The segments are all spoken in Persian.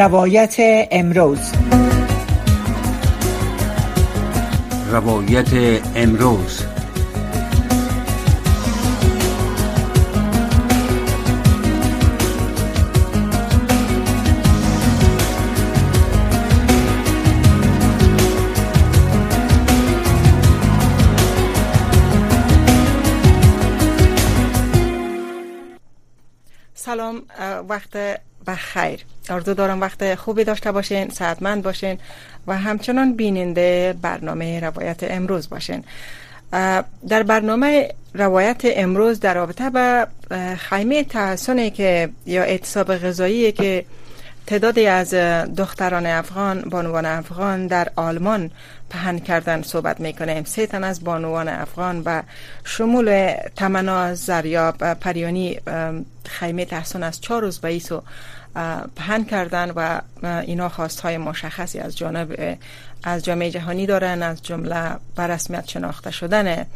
روایت امروز. روایت امروز. وقت بخیر آرزو دارم وقت خوبی داشته باشین سعدمند باشین و همچنان بیننده برنامه روایت امروز باشین. در برنامه روایت امروز در رابطه به خیمه تحسنی که یا اعتصاب غذایی که تعدادی از دختران افغان بانوان افغان در آلمان پهن کردن صحبت می‌کنیم سه تن از بانوان افغان و شمول تمنا زریاب پریانی خیمه تحسن از چهار روز به و پهن کردن و اینا خواست های مشخصی از جانب از جامعه جهانی دارن از جمله بر رسمیت شناخته شدن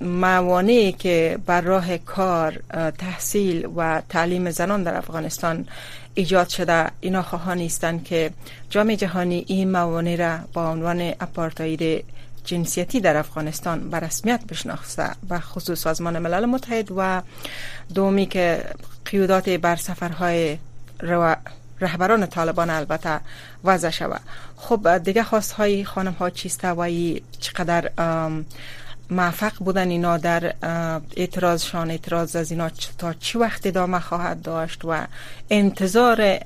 موانعی که بر راه کار تحصیل و تعلیم زنان در افغانستان ایجاد شده. اینا خواهان نیستند که جامعه جهانی این موانع را با عنوان اپارتاید جنسیتی در افغانستان به رسمیت بشناسته و خصوص سازمان ملل متحد و دومی که قیودات بر سفرهای رهبران طالبان البته وضع شود. خب دیگه خواست های خانم ها چیسته و چقدر موفق بودن اینا در اعتراضشان اعتراض از اینا تا چی وقت ادامه خواهد داشت و انتظار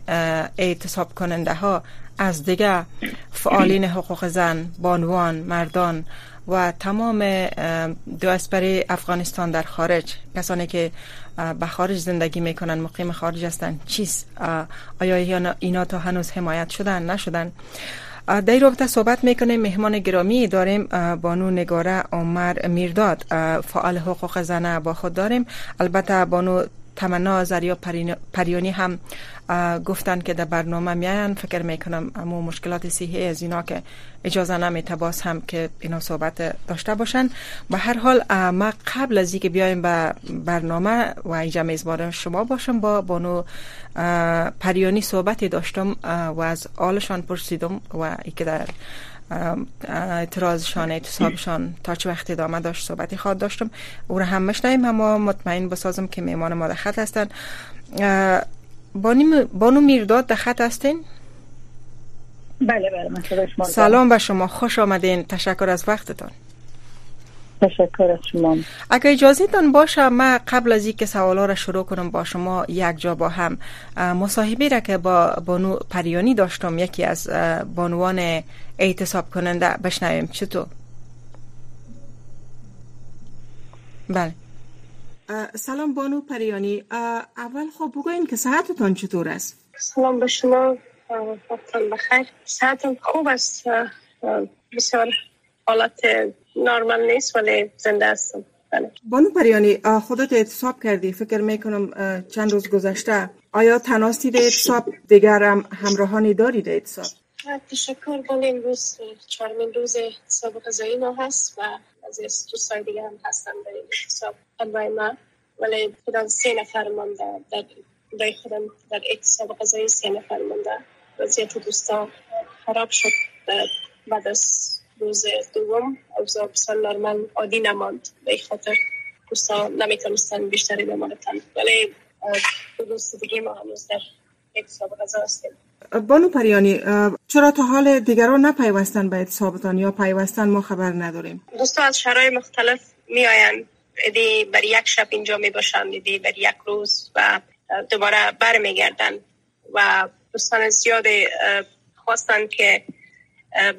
اعتصاب کننده ها از دیگه فعالین حقوق زن بانوان مردان و تمام برای افغانستان در خارج. کسانی که به خارج زندگی می‌کنن مقیم خارج هستند چیست آیا اینا تا هنوز حمایت شدن نشدن؟ در این رابطه صحبت می‌کنیم. مهمان گرامی داریم. بانو نگاره عمر میرداد. فعال حقوق زنه با خود داریم. البته بانو تمنا زریا پریانی هم گفتن که در برنامه میاین فکر می‌کنم امو مشکلات صحی از اینا که اجازه نمیته هم که اینا صحبت داشته باشن. به هر حال ما قبل از اینکه بیایم به برنامه و اینجا میزبان شما باشم با بانو پریانی صحبتی داشتم و از آلشان پرسیدم و ای که در اعتراضشان اعتصابشان تا چه وقت ادامه داشت صحبتی خواد داشتم. او را هم مشنیم اما مطمئن بسازم که میمان ما در خط هستن بانو میرداد در خط هستین؟ بله بله سلام به شما خوش آمدین. تشکر از وقتتان. تشکر از شما. اگر اجازه تان باشه ما قبل از اینکه سوالا را شروع کنم با شما یک جا با هم مصاحبه را که با بانو پریانی داشتم یکی از بانوان اعتصاب کننده بشنویم چطور؟ بله. سلام بانو پریانی. اول خب بگوین که صحتتان چطور است؟ سلام به شما. وقتان بخیر. صحتم خوب است. بسیار حالت نارمال نیست ولی زنده هستم. بله. بانو پریانی خودت اعتصاب کردی. فکر می‌کنم چند روز گذشته. آیا تناستی به اعتصاب دیگر هم همراهانی دارید اعتصاب تشکر. ولی امروز چهارمین روز اعتصاب غذایی ما هست و از دوستای دیگه هم هستن در این اعتصاب انواع ما. ولی خودم سه نفر مانده. در در خودم در اعتصاب غذایی سه نفر مانده. وضعیت دوستا خراب شد. بعد از روز دوم اوضاع بسیار نرمال عادی نماند. به خاطر دوستا نمی‌تونستن بیشتری بمانتن ولی دوست دیگه ما هنوز در اعتصاب غذا هستیم. بانو پریانی چرا تا حال دیگران نپیوستن به اعتصابتان یا پیوستن ما خبر نداریم؟ دوستا از شهرهای مختلف می آین ایدی بر یک شب اینجا می باشن ایدی بر یک روز و دوباره بر می گردن و دوستان زیاد خواستن که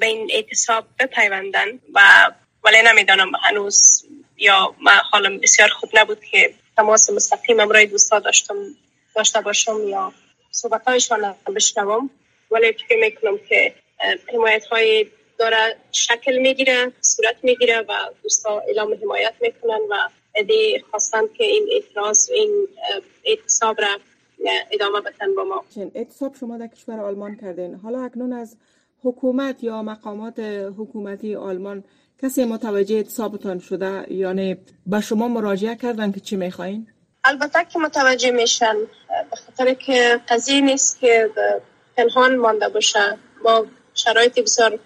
به این اعتصاب بپیوندن و ولی نمی‌دانم هنوز یا من حالم بسیار خوب نبود که تماس مستقیم امرای دوستا داشتم داشته باشم یا صحبت هایشان بشنوم ولی فکر می‌کنم که حمایت های داره شکل می‌گیره صورت می‌گیره و دوستا اعلام حمایت می‌کنن و ادی خواستن که این اعتراض این اعتصاب را ادامه بتن با ما. اعتصاب شما در کشور آلمان کردین. حالا اکنون از حکومت یا مقامات حکومتی آلمان کسی متوجه اعتصابتان شده؟ یعنی به شما مراجعه کردن که چی می‌خواین؟ البته که متوجه میشن به خاطر که قضیه نیست که پنهان مانده باشه. ما شرایط بسیار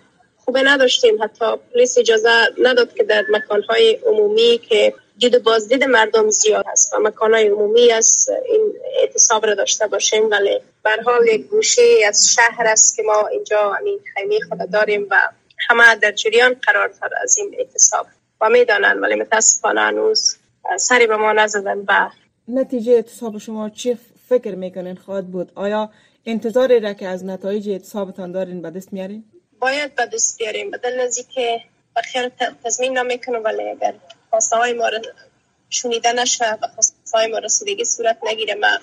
خوبه نداشتیم. حتی پلیس اجازه نداد که در مکانهای عمومی که دید بازدید مردم زیاد هست و مکانهای عمومی از این اعتصاب را داشته باشیم. ولی حال یک گوشه از شهر است که ما اینجا این خیمه خود داریم و همه در جریان قرار دار از این اعتصاب و می‌دانن ولی متاسفانه هنوز سری به ما نزدن. و نتیجه اعتصاب شما چی فکر می‌کنین خواهد بود؟ آیا انتظاری را که از نتایج اعتصابتان دارین به دست میارین؟ باید به دست بیاریم. بدل نزی که بخیر تضمین نمی‌کنم ولی اگر خواسته های ما شنیده نشه و خواسته های ما رسیدگی صورت نگیره من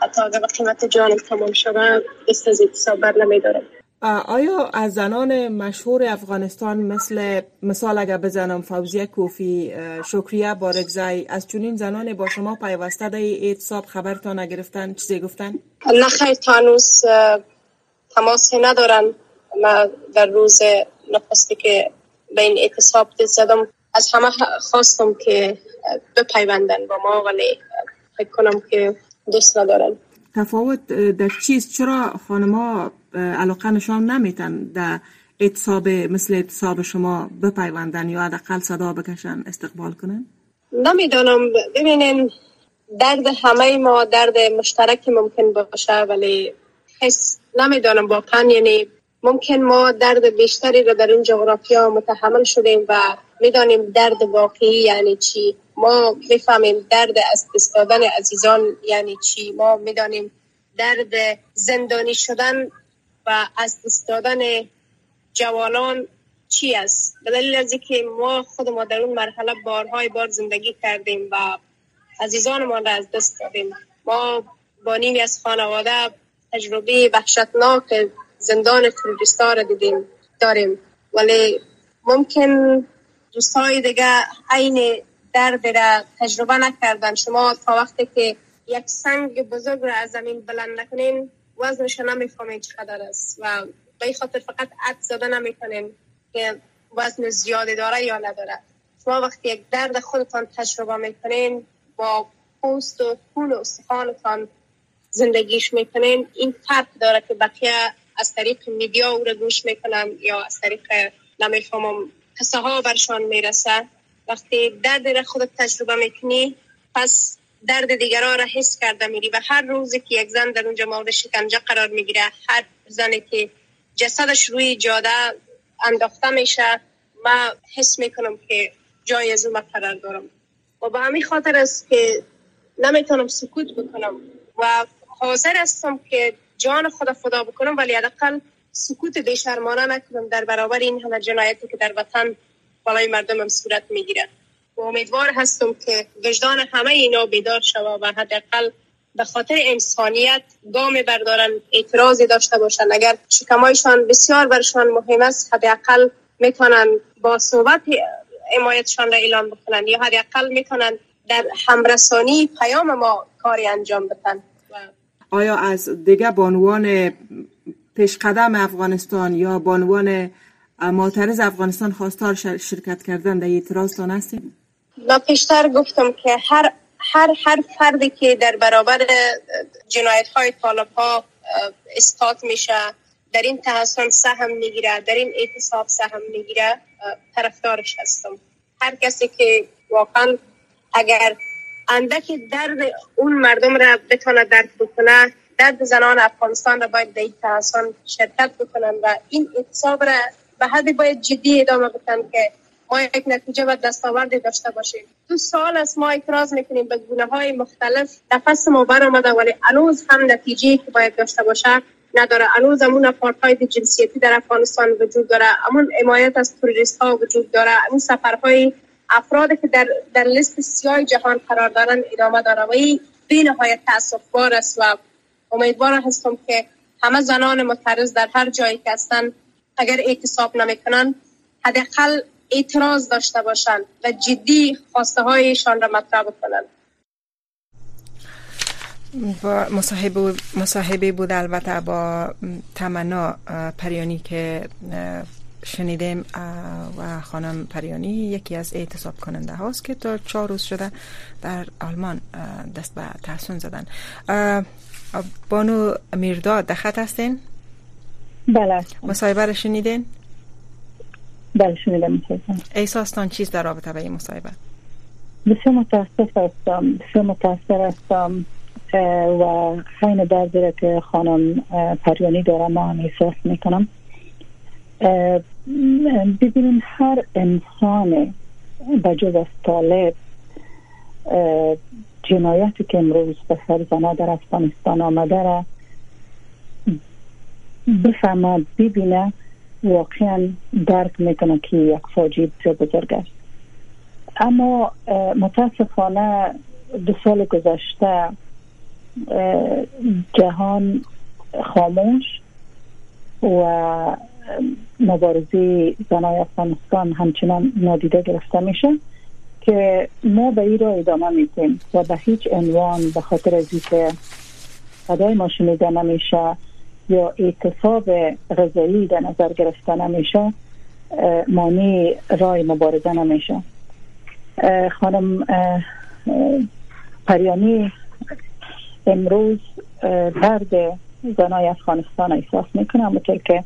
حتی اگر به قیمت جانم تمام شده دست از اعتصاب بر نمیدارم. آیا از زنان مشهور افغانستان مثل مثال اگر بزنم فوزیه کوفی شکریه بارگزای از چونین زنان با شما پیوسته در اعتصاب خبرتان نگرفتن چیزی گفتن؟ نه خیلی تانوس تماسی ندارن ما در روز نخستی که به این اعتصاب زدم. از همه خواستم که بپیوندن با ما ولی فکر کنم که دوست ندارن. تفاوت در چیست؟ چرا خانما علاقه نشان نمیتن در اعتصاب مثل اعتصاب شما بپیوندن یا حداقل صدا بکشن استقبال کنن؟ نمی‌دانم ببینین درد همه ما درد مشترک ممکن باشه ولی حس نمی‌دانم واقعا. یعنی ممکن ما درد بیشتری رو در این جغرافیا متحمل شدیم و می‌دانیم درد واقعی یعنی چی. ما می‌فهمیم درد از دست دادن عزیزان یعنی چی. ما می‌دانیم درد زندانی شدن و از دست دادن جوانان چی است؟ به دلیل از که ما خود ما در اون مرحله بارهای بار زندگی کردیم و عزیزانمان را از دست دادیم. ما با نیمی از خانواده تجربه وحشتناک زندان کردستان را دیدیم داریم. ولی ممکن دوستای دیگه عین درد را تجربه نکردن. شما تا وقتی که یک سنگ بزرگ را از زمین بلند نکنین وزنش نمی‌فهمین چقدر است و به خاطر فقط عد زده نمی‌کنین که وزن زیادی داره یا نداره. شما وقتی یک درد خودتان تجربه می‌کنین با پوست و خون و استخوانتان زندگیش می‌کنین این فرق داره که بقیه از طریق میدیا او را گوش می‌کنن یا از طریق نمی‌فهمم قصه ها برشان می‌رسه. وقتی درد را خودت تجربه می‌کنی پس درد دیگران را حس کرده میری و هر روزی که یک زن در اونجا مورد شکنجه قرار می‌گیره هر زنی که جسدش روی جاده انداخته میشه ما حس می‌کنم که جای از اون قرار دارم. و به همین خاطر است که نمی‌تونم سکوت بکنم و حاضر هستم که جان خدا فدا بکنم ولی حداقل سکوت بیشرمانه نکنم. در برابر این همه جنایتی که در وطن بالای مردمم صورت می‌گیره. و امیدوار هستم که وجدان همه اینا بیدار شود و حداقل به خاطر انسانیت گام بردارن اعتراضی داشته باشن. اگر شکمایشان بسیار برشان مهم است حداقل می‌تونن با صحبت حمایتشان را اعلام بکنن یا حداقل می‌تونن در همرسانی پیام ما کاری انجام بدن. آیا از دیگه بانوان پیشقدم افغانستان یا بانوان معترض افغانستان خواستار شرکت کردن در اعتراض تان من پیشتر گفتم که هر هر هر فردی که در برابر جنایت های طالب ها استاد میشه در این تحسن سهم می‌گیره در این اعتصاب سهم می‌گیره طرفدارش هستم. هر کسی که واقعا اگر اندک درد اون مردم را بتونه درک بکنه درد زنان افغانستان را باید در این تحسن شرکت بکنن و این اعتصاب را به حدی باید جدی ادامه بدن که ما یک نتیجه و دستاوردی داشته باشیم. دو سال از ما اعتراض می‌کنیم به گونه های مختلف. نفس ما بر آمده ولی هنوز هم نتیجه که باید داشته باشه نداره. هنوز همون اپارتاید جنسیتی در افغانستان وجود داره. همون حمایت از توریست ها وجود داره. همون سفرهای افرادی که در, در لیست سیاه جهان قرار دارن ادامه داره و این بی نهایت بار است و امیدوار هستم که همه زنان متعرض در هر جایی که هستن اگر اعتصاب نمی‌کنن حداقل اعتراض داشته باشند و جدی خواسته هایشان را مطرح بکنند با مصاحبه بود البته با تمنا پریانی که شنیدیم و خانم پریانی یکی از اعتصاب کننده هاست که تا چهار روز شده در آلمان دست به تحسن زدن بانو میرداد دخت هستین؟ بله مصاحبه رو شنیدین؟ بله شنیدم احساستان چیز در رابطه به این مصاحبه؟ بسیار متاسف هستم بسیار متاسف هستم و خیلی دردی که خانم پریانی دارم ما هم احساس می‌کنم ببینیم هر انسان بجز از طالب جنایتی که امروز به سر زنا در افغانستان آمده را بفهمه ببینه واقعا درک می‌کنه که یک فاجعه بزرگ است. اما متاسفانه دو سال گذشته جهان خاموش و مبارزه زنای افغانستان همچنان نادیده گرفته میشه که ما به این را ادامه میتیم و به هیچ عنوان به خاطر از که صدای ما شنیده نمیشه یا اعتصاب غذایی در نظر گرفته نمیشه مانی رای مبارزه نمیشه خانم پریانی امروز درد زنای افغانستان احساس می‌کنم همونطور که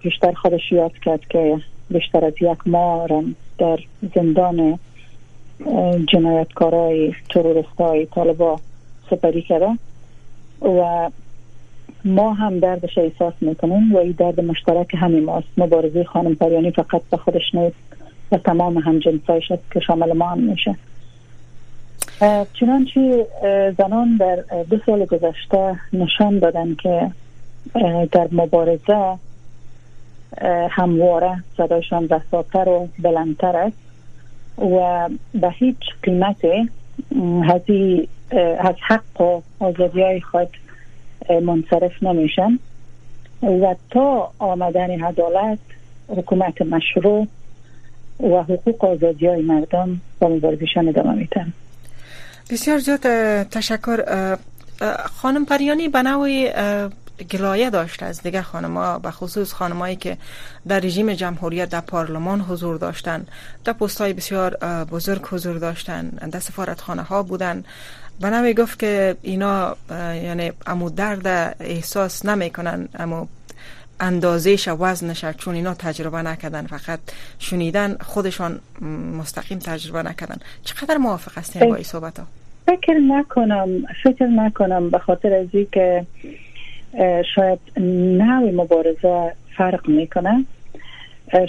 پیشتر خودش یاد کرد که بیشتر از یک ماه در زندان جنایتکارای تروریست های طالبا سپری کرده و ما هم دردش احساس می‌کنیم و این درد مشترک همین ماست. مبارزه خانم پریانی فقط به خودش نیست و تمام هم جنسایش که شامل ما هم میشه. چنانچه زنان در دو سال گذشته نشان دادن که در مبارزه همواره صدایشان رساتر و بلندتر است و به هیچ قیمتی از حق و آزادی های خود منصرف نمیشن و تا آمدن عدالت حکومت مشروع و حقوق آزادی های مردم با مبارزشان ادامه میتن بسیار زیاد تشکر. خانم پریانی به نوعی گلایه داشته از دیگه خانما به خصوص خانمایی که در رژیم جمهوریت در پارلمان حضور داشتن در های بسیار بزرگ حضور داشتن در سفارتخانه ها بودن. به نوعی گفت که اینا یعنی امو درد احساس نمی‌کنن امو اندازهش و وزنش چون اینا تجربه نکردن فقط شنیدن خودشان مستقیم تجربه نکردن چقدر موافق هستین با این صحبت ها؟ فکر نکنم فکر نکنم به خاطر از که شاید نوع مبارزه فرق می‌کنه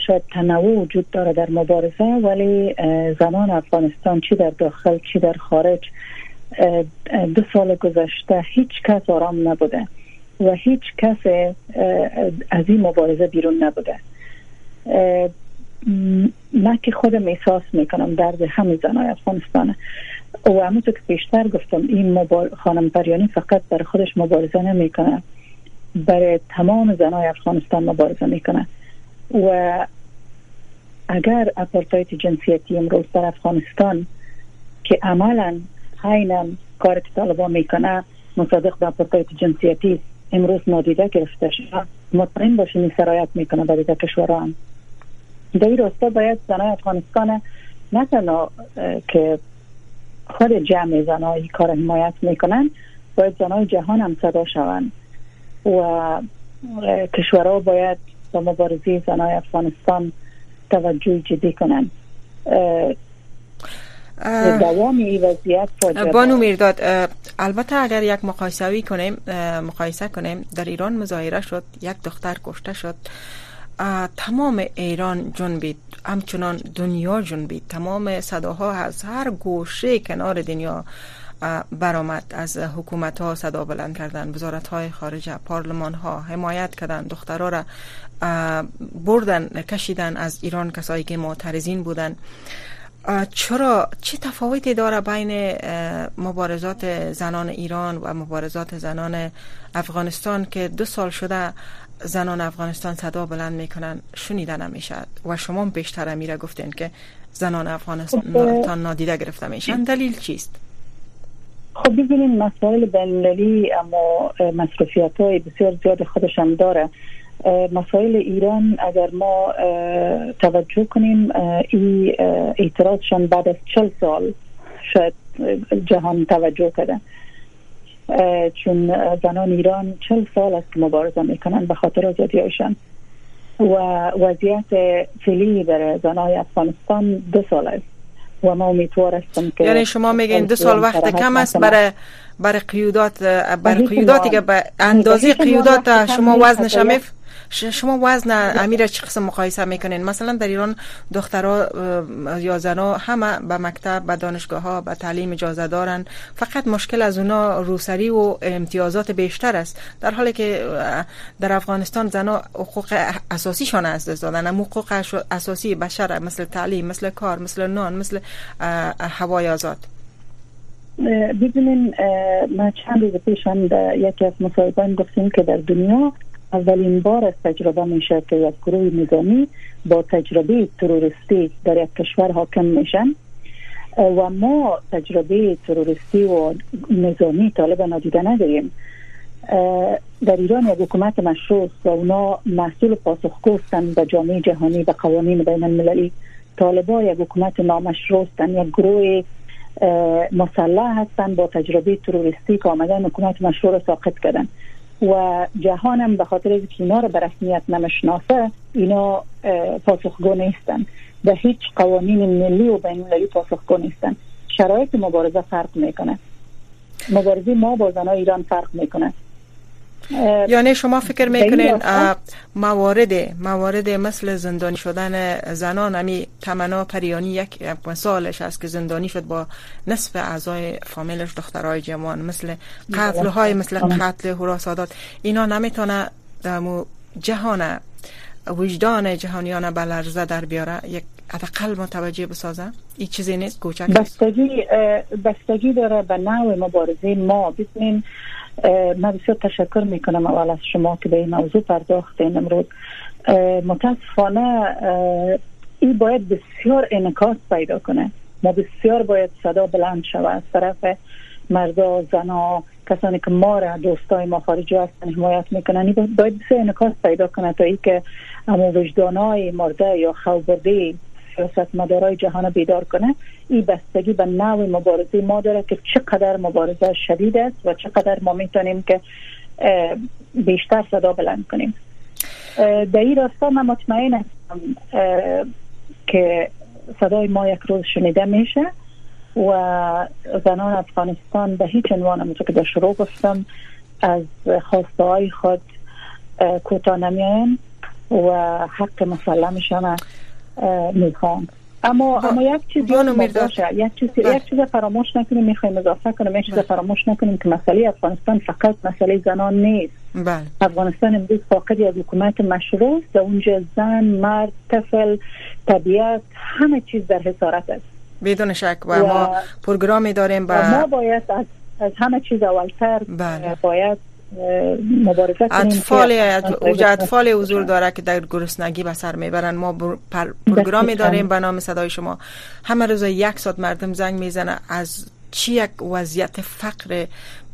شاید تنوع وجود داره در مبارزه ولی زمان افغانستان چی در داخل چی در خارج دو سال گذشته هیچ کس آرام نبوده و هیچ کس از این مبارزه بیرون نبوده. من که خودم احساس می‌کنم درد همه زنای افغانستانه. و همونطور که بیشتر گفتم این مبار... خانم پریانی فقط برای خودش مبارزه نمی‌کنه. برای تمام زنای افغانستان مبارزه می‌کنه. و اگر اپارتایت جنسیتی امروز در افغانستان که عملا حینا کار که طالبا می‌کنه. مصادق به اپارتایت جنسیتی امروز نادیده گرفته شد مطمئن باشین سرایت می‌کنه به دیگه کشوران. راستا باید زنای افغانستان نه تنها که خود جمع زنای کار حمایت می‌کنن باید زنای جهان هم صدا شوند. و کشورها باید با مبارزه زنای افغانستان توجه جدی کنند. دوام وضعیت بانو میرداد البته اگر یک مقایسه کنیم مقایسه کنیم در ایران مظاهره شد یک دختر کشته شد تمام ایران جنبید همچنان دنیا جنبید تمام صداها از هر گوشه کنار دنیا برآمد از حکومت ها صدا بلند کردن وزارت های خارجه پارلمان ها حمایت کردن دخترها را بردن کشیدن از ایران کسایی که معترضین بودن چرا چه تفاوتی داره بین مبارزات زنان ایران و مبارزات زنان افغانستان که دو سال شده زنان افغانستان صدا بلند می‌کنن شنیده نمیشه و شما بیشتر میره گفتین که زنان افغانستان خب، نادیده گرفته میشن دلیل چیست؟ خب ببینیم مسائل بینالمللی اما مصرفیت های بسیار زیاد خودش هم داره مسائل ایران اگر ما توجه کنیم این اعتراضشان بعد از چل سال شاید جهان توجه کرده. چون زنان ایران چل سال است که مبارزه می‌کنن به خاطر آزادی هایشان و وضعیت فعلی در زنای افغانستان دو سال است. و ما امیدوار هستم که یعنی شما میگین دو سال وقت کم است برای برای قیودات برای قیوداتی که به اندازه قیودات شما وزن شمیف شما وزن امیر چه قسم مقایسه می‌کنین؟ مثلا در ایران دخترها یا زنا همه به مکتب به دانشگاه ها به تعلیم اجازه دارن. فقط مشکل از اونا روسری و امتیازات بیشتر است. در حالی که در افغانستان زنا حقوق اساسیشان از دست دادن حقوق اساسی بشر مثل تعلیم مثل کار مثل نان مثل هوای آزاد. ببینین ما چند روز پیش هم یکی از مصاحبان گفتیم که در دنیا اولین بار از تجربه میشه که یک گروه نظامی با تجربه تروریستی در یک کشور حاکم میشن. و ما تجربه تروریستی و نظامی طالب نادیده نداریم. در ایران یک حکومت مشروط و اونا محصول پاسخگو به جامعه جهانی به قوانین بین المللی. طالبا یک حکومت نامشروع یک گروه مسلح هستند با تجربه تروریستی که آمدن حکومت مشروع را ساقط کردن. و جهانم به خاطر اینکه اینا رو به رسمیت نمشناسه اینا پاسخگو نیستن. به هیچ قوانین ملی و بین المللی پاسخگو نیستن. شرایط مبارزه فرق می‌کنه. مبارزه ما با زنای ایران فرق می‌کنه. یعنی شما فکر می‌کنین موارد موارد مثل زندانی شدن زنان همی تمنا پریانی یک مثالش است که زندانی شد با نصف اعضای فامیلش دخترای جوان مثل قتل های مثل قتل حراسادات اینا نمی‌تونه در جهان وجدان جهانیان بلرزه در بیاره. یک حداقل متوجه بسازه این چیزی نیست؟ کوچک بستگی بستگی داره به نوع مبارزه ما. ببینین من بسیار تشکر می‌کنم اول از شما که به این موضوع پرداختین امروز. متاسفانه این باید بسیار انکاس پیدا کنه. ما بسیار باید صدا بلند شود از طرف مردا زنا کسانی که ما را دوستای ما خارجی هستن حمایت می‌کنن. باید بسیار انکاس پیدا کنه تا ای که اما وجدانای مرده یا خوابرده سیاست مدارای جهان بیدار کنه این بستگی به نوع مبارزه ما داره که چقدر مبارزه شدید است و چقدر ما می‌تونیم که بیشتر صدا بلند کنیم. در این راستا من مطمئن هستم که صدای ما یک روز شنیده میشه و زنان افغانستان به هیچ عنوان همونطور که در شروع گفتم از خواسته های خود کوتاه نمیاین و حق مسلمشان می‌خوان اما اما یک چیزی باشه یک چیز بله. یک چیز فراموش نکنیم می‌خوایم اضافه کنیم یک چیز بله. فراموش نکنیم که مسئله افغانستان فقط مسئله زنان نیست بله. افغانستان امروز فاقد یک حکومت مشروع است اونجا زن مرد طفل طبیعت همه چیز در حسارت است بدون شک و, و ما پروگرامی داریم با ما باید از, از همه چیز اولتر بله. باید مبارزه اطفال اطفال حضور داره که در گرسنگی به سر می‌برن. ما پروگرامی داریم به نام صدای شما. همه روز یک ساعت مردم زنگ می‌زنه. از چی یک وضعیت فقر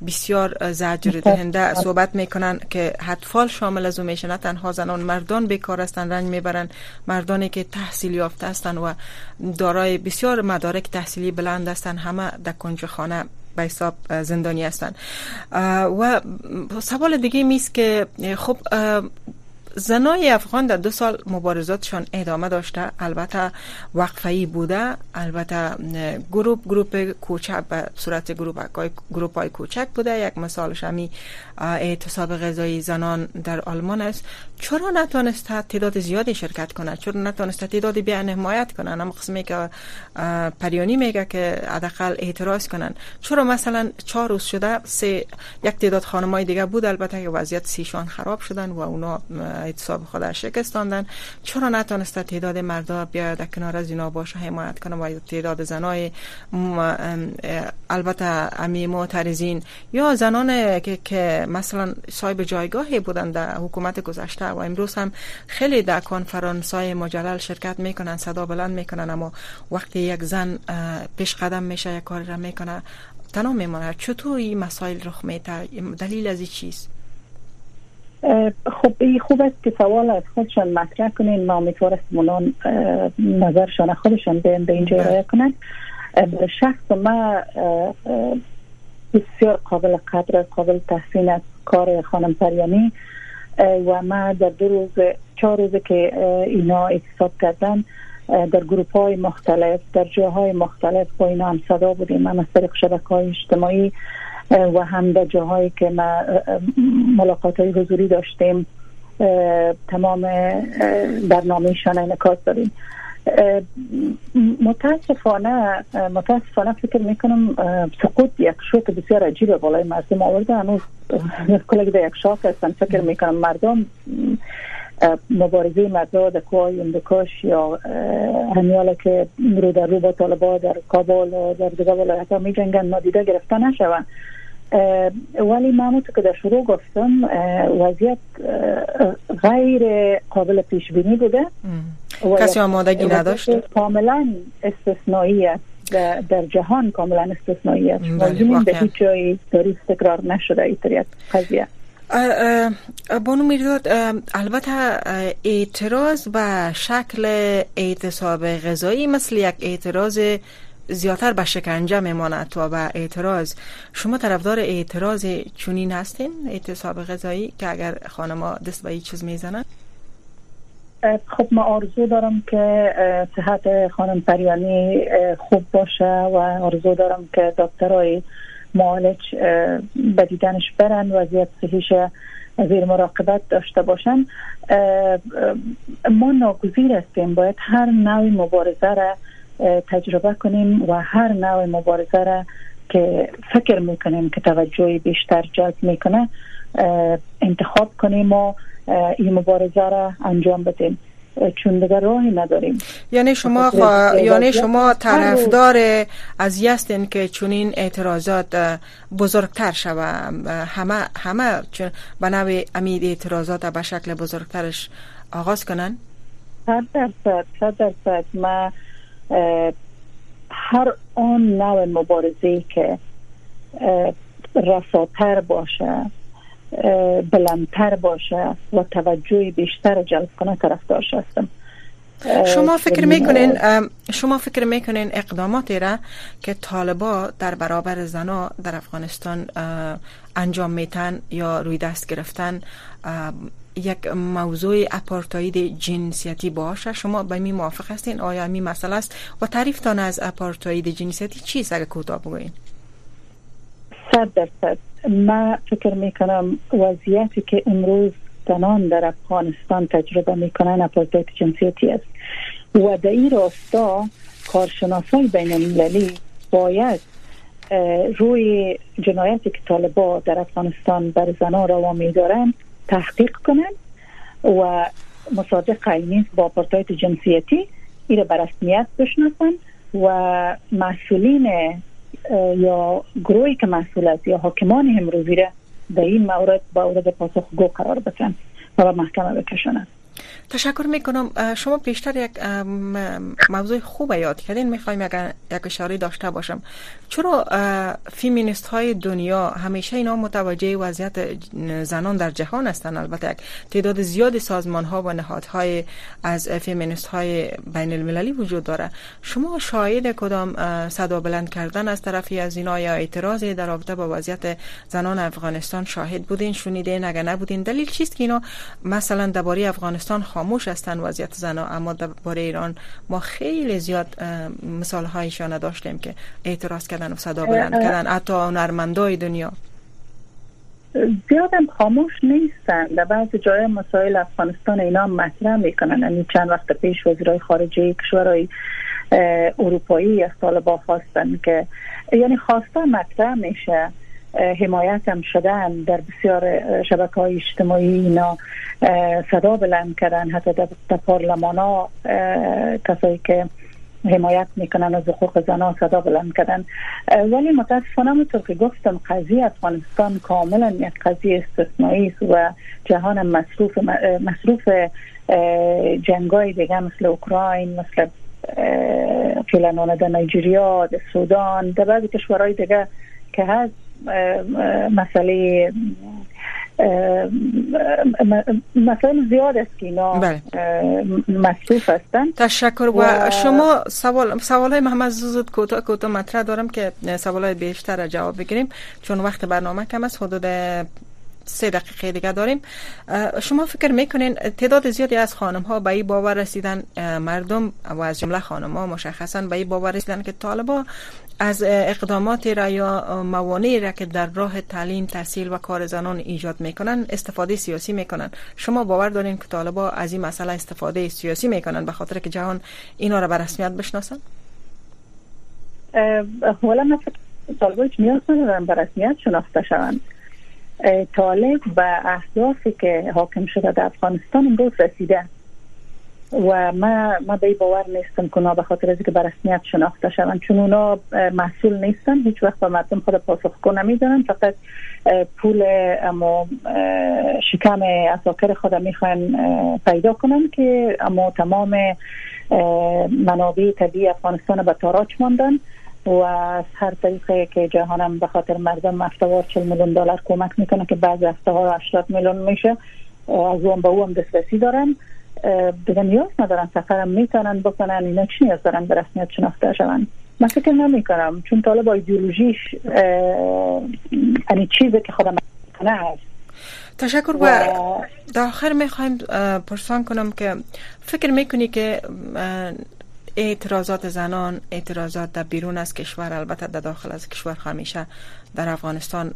بسیار زجر دهنده صحبت می‌کنن که اطفال شامل از او میشه نه تنها زنان مردان بیکار هستن. رنگ می‌برن. مردانی که تحصیل یافته هستن و دارای بسیار مدارک تحصیلی بلند هستن. همه در کنج خانه به حساب زندانی هستند و سوال دیگه همیست که خب زنای افغان در دو سال مبارزاتشان ادامه داشته. البته وقفه بوده. البته گروپ گروپ کوچک به صورت گروپ گروپ های کوچک بوده. یک مثالش همی اعتصاب غذایی زنان در آلمان است. چرا نتونسته تعداد زیادی شرکت کنه چرا نتونسته تعداد بیان حمایت کنن اما قسمی که پریانی میگه که حداقل اعتراض کنن چرا مثلا چهار روز شده سه یک تعداد خانمای دیگه بود؟ البته که وضعیت سیشان خراب شدن و اونا اعتصاب خود شکستاندن. چرا نتونسته تعداد مردا بیاید در کنار از اینا باشه؟ حمایت کنه و تعداد زنای البته امی معترضین یا زنان که, که مثلا صاحب جایگاهی بودن در حکومت گذشته و امروز هم خیلی در کنفرانس های مجلل شرکت می‌کنن صدا بلند می‌کنن اما وقتی یک زن پیش قدم میشه یک کاری را می‌کنه تنها میمونه چطور این مسائل رخ میده؟ دلیل از چیست؟ خب خوب است که سوال از خودشان مطرح کنین. ما امیدوار منان نظرشان خودشان به اینجا ارائه کنن شخص ما بسیار قابل قدر قابل تحسین از کار خانم پریانی و ما در دو روز چهار روز که اینا اتصاب کردن در گروپ های مختلف در جاهای مختلف با اینا هم صدا بودیم. من از طریق شبکه های اجتماعی و هم در جاهایی که ما ملاقات های حضوری داشتیم تمام برنامهشان انکاس داریم. متاسفانه متاسفانه فکر می‌کنم سقوط یک شوک بسیار عجیب بالای مردم آورده. هنوز کلک در یک شاک هستن. فکر می‌کنم مردم مبارزه مردم در کوهای اندکاش یا همیاله که رو در رو با طالبا در کابل و در دیگه ولایت ها می جنگن نادیده گرفته نشون ولی معمول که در شروع گفتم وضعیت غیر قابل پیش بینی بوده کسی آمادگی نداشت کاملا استثنایی است. در جهان کاملا استثنایی است. بله، به هیچ جایی تاریخ تکرار نشده این قضیه. بانو میرداد البته اعتراض به شکل اعتصاب غذایی مثل یک اعتراض زیادتر به شکنجه میماند تا به اعتراض. شما طرفدار اعتراض چونین هستین؟ اعتصاب غذایی که اگر خانما دست به چیز می‌زنن؟ خب ما آرزو دارم که صحت خانم پریانی خوب باشه و آرزو دارم که دکترای معالج به دیدنش برن وضعیت صحیش زیر مراقبت داشته باشن. ما ناگزیر هستیم. باید هر نوع مبارزه را تجربه کنیم و هر نوع مبارزه را که فکر می‌کنیم که توجهی بیشتر جلب می‌کنه انتخاب کنیم و این مبارزه را انجام بدیم. چون دیگر راهی نداریم. یعنی شما خوا... یعنی شما طرفدار از یستین که چونین اعتراضات بزرگتر شوه همه همه به نوع امید اعتراضات به شکل بزرگترش آغاز کنن؟ صد درصد صد درصد. ما هر آن نوع مبارزه که رساتر باشه بلندتر باشه و توجه بیشتر جلب کنه طرفدارش هستم شما فکر می‌کنین شما فکر می‌کنین اقداماتی را که طالبا در برابر زنا در افغانستان انجام میتن یا روی دست گرفتن یک موضوع اپارتاید جنسیتی باشه شما به می موافق هستین؟ آیا می مسئله است؟ و تعریفتان از اپارتاید جنسیتی چیست اگر کوتاه بگوین صد درصد. ما فکر می‌کنم وضعیتی که امروز زنان در افغانستان تجربه می‌کنن اپارتاید جنسیتی است. و در این راستا کارشناسای بین المللی باید روی جنایتی که طالبا در افغانستان بر زنان روا میدارن تحقیق کنند و مصادق نیست با اپارتاید جنسیتی این به رسمیت بشناسن و مسئولین یا گروهی که مسئول است یا حاکمان امروزی را در این مورد با اورد پاسخ گو قرار بدن و به محکمه بکشنند تشکر می‌کنم. شما بیشتر یک موضوع خوب یاد کردین. اگر یک اشاره داشته باشم. چرا فیمینیست های دنیا همیشه اینا متوجه وضعیت زنان در جهان هستند البته یک تعداد زیاد سازمان ها و نهادهای از فیمینیست های بین المللی وجود داره. شما شاهد کدام صدا بلند کردن از طرفی از اینا یا اعتراض در رابطه با وضعیت زنان افغانستان شاهد بودین شنیدین؟ اگر نبودین دلیل چیست که اینا مثلا درباره افغانستان خاموش هستن وضعیت زنا اما درباره ایران ما خیلی زیاد مثال هایشان داشتیم که اعتراض کردن و صدا بلند کردن. حتی هنرمندای دنیا. زیادم خاموش نیستن. در بعض جای مسائل افغانستان اینا مطرح می‌کنن. یعنی چند وقت پیش وزیرای خارجه کشورهای اروپایی از طالبا خواستن که یعنی خواسته مطرح میشه. حمایت هم شدن در بسیار شبکه های اجتماعی اینا صدا بلند کردن حتی در پارلمان ها کسایی که حمایت می‌کنن از حقوق زنان صدا بلند کردن. ولی متاسفانه همونطور که گفتم قضیه افغانستان کاملا یک قضیه استثنایی است و جهان مصروف مصروف جنگای دیگه مثل اوکراین مثل فیلنان در نیجریا در سودان در بعضی کشورهای دیگه که هست. مسئله مسائل زیاد است که اینا بله. مصروف هستن تشکر و, و شما سوال سوال های محمد زود کوتاه کوتاه مطرح دارم که سوال های بیشتر جواب بگیریم چون وقت برنامه کم است حدود سه دقیقه دیگه داریم. شما فکر می‌کنین تعداد زیادی از خانم ها به این باور رسیدن مردم و از جمله خانم ها مشخصا به این باور رسیدن که طالبا از اقدامات را یا موانعی را که در راه تعلیم تحصیل و کار زنان ایجاد می‌کنن استفاده سیاسی می‌کنن. شما باور دارین که طالبا از این مسئله استفاده سیاسی می‌کنن به خاطر که جهان اینا را به رسمیت بشناسن؟ حالا من طالبا هیچ نیاز ندارن به رسمیت شناخته شوند. طالب به اهدافی که حاکم شده در افغانستان امروز رسیده. و ما ما به باور نیستم که به خاطر از که به رسمیت شناخته شوند. چون اونا محصول نیستن. هیچ وقت به مردم خود پاسخگو نمی‌دونن فقط پول اما شکم اساکر خود می‌خوان پیدا کنن که اما تمام منابع طبیعی افغانستان به تاراج ماندن. و از هر طریقه که جهانم به خاطر مردم افتوار 40 میلیون دلار کمک می‌کنه که بعضی هفته ها 80 میلیون میشه از اون به اون دسترسی دارن. دیگه نیاز ندارن سفرم می‌تونن بکنن اینا چی نیاز دارن به رسمیت شناخته شون من فکر نمی کنم چون طالب ایدئولوژیش یعنی چیزی که خودم کنه هست تشکر و در آخر می‌خوایم پرسان کنم که فکر می‌کنی که اعتراضات زنان اعتراضات در بیرون از کشور البته در داخل از کشور همیشه در افغانستان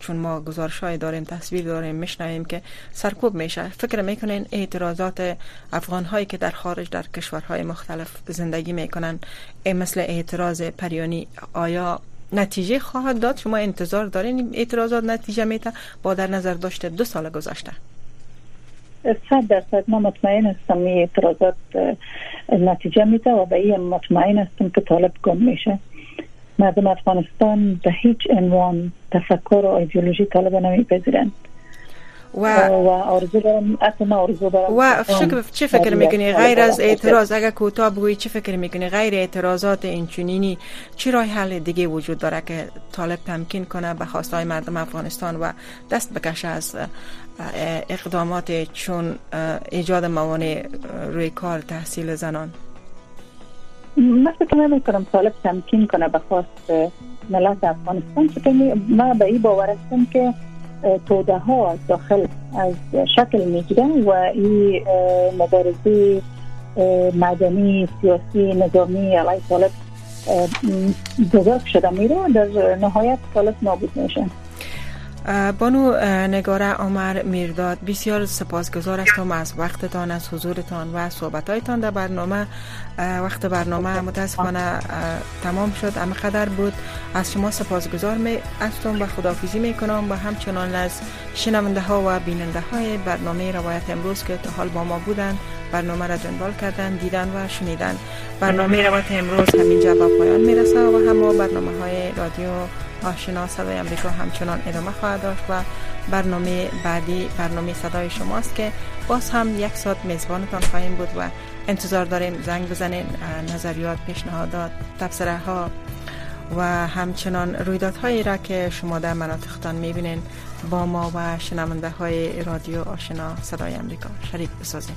چون ما گزارش های داریم تصویر داریم میشنویم که سرکوب میشه. فکر می‌کنین اعتراضات افغان هایی که در خارج در کشورهای مختلف زندگی می‌کنن مثل اعتراض پریانی آیا نتیجه خواهد داد؟ شما انتظار دارین اعتراضات نتیجه میته با در نظر داشته دو سال گذشته. صد درصد ما مطمئن هستم این اعتراضات نتیجه میده و به این مطمئن هستم که طالب گم میشه. مردم افغانستان به هیچ عنوان تفکر و ایدئولوژی طالب نمیپذیرند. و و آرزو دارم آرزو دارم و چه فکر می‌کنی؟ غیر از اعتراض اگر کوتاه بگویی چه فکر می‌کنی؟ غیر اعتراضات اینچنینی چی راه حل دیگه وجود داره که طالب تمکین کنه به خواستای مردم افغانستان و دست بکشه از اقدامات چون ایجاد موانع روی کار تحصیل زنان؟ من فکر نمی کنم طالب تمکین کنه به خواست ملت افغانستان چون ما به این باور هستم که توده ها از داخل از شکل می‌گیرن و این مبارزه مدنی سیاسی نظامی علیه طالب بزرگ شده. میره در نهایت طالب نابود میشه بانو نگاره عمر میرداد بسیار سپاسگزار هستم از وقتتان از حضورتان و صحبتایتان در برنامه وقت برنامه متاسفانه تمام شد. اما قدر بود. از شما سپاسگزار می هستم و خدافیزی می کنم و همچنان از شنونده ها و بیننده های برنامه روایت امروز که تا حال با ما بودند برنامه را دنبال کردن دیدن و شنیدن برنامه روایت امروز همینجا با پایان می‌رسه و همه برنامه های رادیو آشنا صدای امریکا همچنان ادامه خواهد داشت و برنامه بعدی برنامه صدای شماست که باز هم یک ساعت میزبانتان خواهیم بود و انتظار داریم زنگ بزنین نظریات پیشنهادات تبصره ها و همچنان رویدادهایی را که شما در مناطقتان می‌بینین با ما و شنونده های رادیو آشنا صدای امریکا شریک بسازیم.